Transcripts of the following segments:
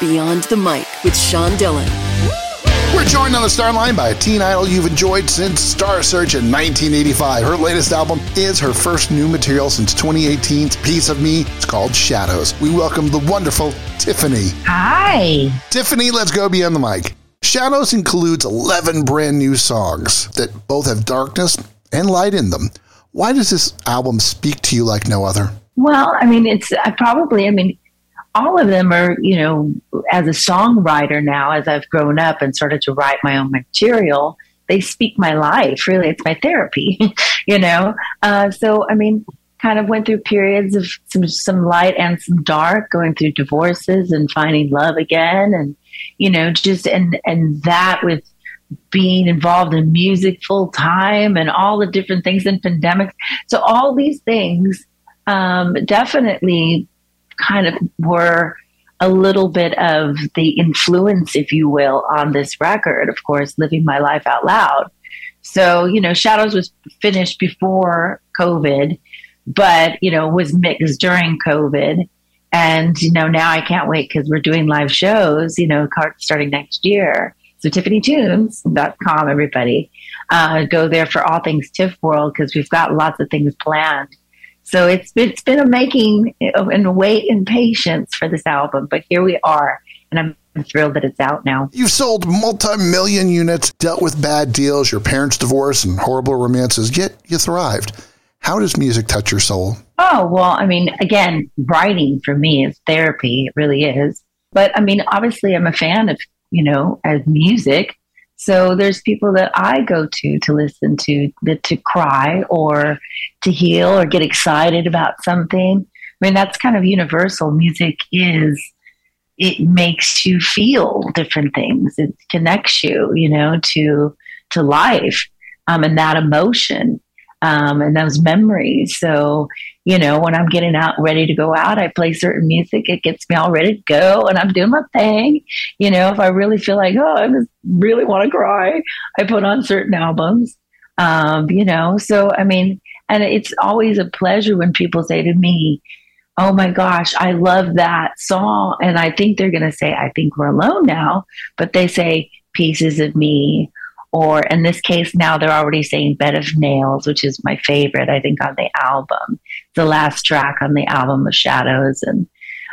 Beyond the Mic with Sean Dillon. We're joined on the star line by a teen idol you've enjoyed since Star Search in 1985. Her latest album is her first new material since 2018's Piece of Me. It's called Shadows. We welcome the wonderful Tiffany. Hi. Tiffany, let's go beyond the mic. Shadows includes 11 brand new songs that both have darkness and light in them. Why does this album speak to you like no other? Well, I mean, it's I probably, I mean, all of them are, you know, as a songwriter now, as I've grown up and started to write my own material, they speak my life. Really, it's my therapy, you know? Uh, so, I mean, kind of went through periods of some, some light and some dark, going through divorces and finding love again. And, you know, just, and, and that with, being involved in music full time and all the different things in pandemics. So all these things um, definitely kind of were a little bit of the influence, if you will, on this record. Of course, living my life out loud. So, you know, Shadows was finished before COVID, but, you know, was mixed during COVID. And, you know, now I can't wait because we're doing live shows, you know, starting next year. So tiffanytunes.com, everybody. Uh, go there for all things Tiff World because we've got lots of things planned so it's been, it's been a making and wait and patience for this album, but here we are, and I'm thrilled that it's out now. You've sold multi-million units, dealt with bad deals, your parents' divorce, and horrible romances, yet you thrived. How does music touch your soul? Oh, well, I mean, again, writing for me is therapy. It really is. But I mean, obviously, I'm a fan of, you know, as music. So there's people that I go to to listen to to cry or to heal or get excited about something. I mean, that's kind of universal. Music is it makes you feel different things. It connects you, you know, to to life um, and that emotion um, and those memories. So, you know, when I'm getting out ready to go out, I play certain music. It gets me all ready to go and I'm doing my thing. You know, if I really feel like, oh, I really want to cry, I put on certain albums. Um, you know, so I mean, and it's always a pleasure when people say to me, Oh my gosh, I love that song. And I think they're going to say, I think we're alone now, but they say pieces of me or in this case now they're already saying bed of nails which is my favorite i think on the album. The last track on the album of shadows. And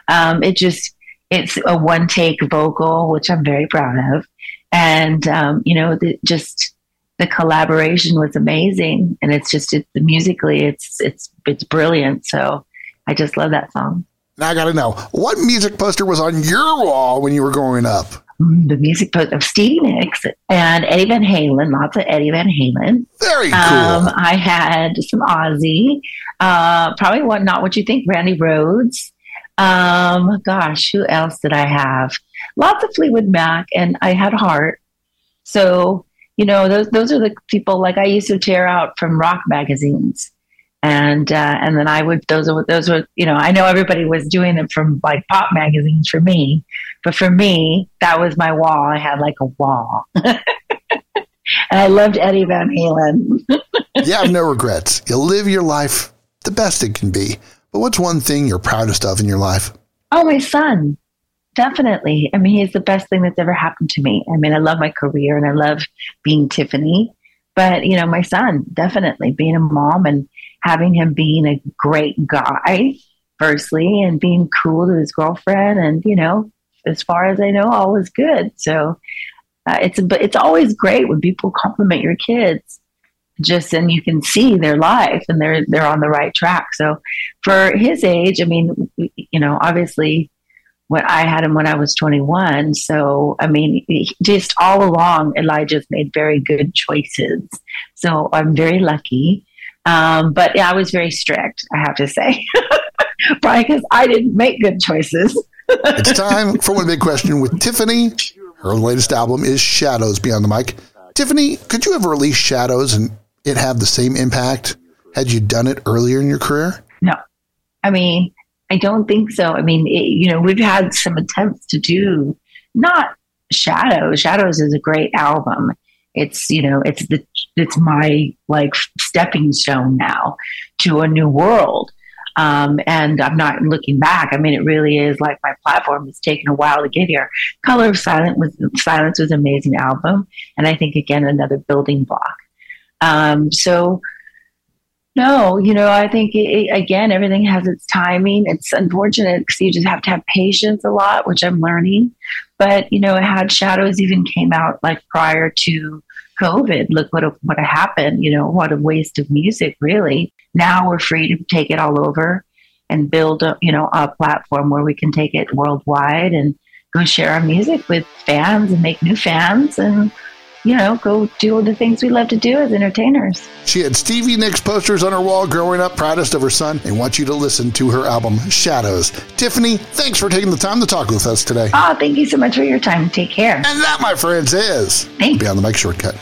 um, it just it's a one take vocal which i'm very proud of. And um, you know the, just the collaboration was amazing. And it's just it's musically it's it's it's brilliant. So i just love that song. Now i gotta know what music poster was on your wall when you were growing up the music book of Stevie Nicks and Eddie Van Halen, lots of Eddie Van Halen. Very cool. Um, I had some Ozzy, uh, probably what not what you think, Randy Rhoads. Um, gosh, who else did I have? Lots of Fleetwood Mac, and I had Heart. So you know, those those are the people like I used to tear out from rock magazines and uh, and then I would those are those were you know I know everybody was doing them from like pop magazines for me, but for me that was my wall. I had like a wall, and I loved Eddie Van Halen. you have no regrets. You live your life the best it can be. But what's one thing you're proudest of in your life? Oh, my son. Definitely. I mean, he's the best thing that's ever happened to me. I mean, I love my career and I love being Tiffany. But, you know, my son, definitely being a mom and having him being a great guy, firstly, and being cool to his girlfriend. And, you know, as far as I know, all was good. So uh, it's, but it's always great when people compliment your kids just and you can see their life and they're they're on the right track. So for his age i mean you know obviously when i had him when i was 21 so i mean just all along elijah's made very good choices. So i'm very lucky. Um, but yeah, I was very strict, I have to say, probably because I didn't make good choices. It's time for one big question with Tiffany. Her latest album is Shadows Beyond the Mic. Tiffany, could you have released Shadows and it have the same impact had you done it earlier in your career? No. I mean, I don't think so. I mean, it, you know, we've had some attempts to do not Shadows. Shadows is a great album. It's, you know, it's the it's my like stepping stone now to a new world. Um, and I'm not looking back. I mean, it really is like my platform has taken a while to get here. Color of Silence was Silence was an amazing album, and I think again another building block. Um, so no, you know, I think it, again everything has its timing. It's unfortunate because you just have to have patience a lot, which I'm learning. But you know, it had Shadows even came out like prior to COVID. Look what what happened. You know, what a waste of music, really. Now we're free to take it all over and build a you know a platform where we can take it worldwide and go share our music with fans and make new fans and you know, go do all the things we love to do as entertainers. She had Stevie Nicks posters on her wall growing up, proudest of her son, and want you to listen to her album, Shadows. Tiffany, thanks for taking the time to talk with us today. Oh, thank you so much for your time. Take care. And that, my friends, is Thanks. Beyond the Mic Shortcut.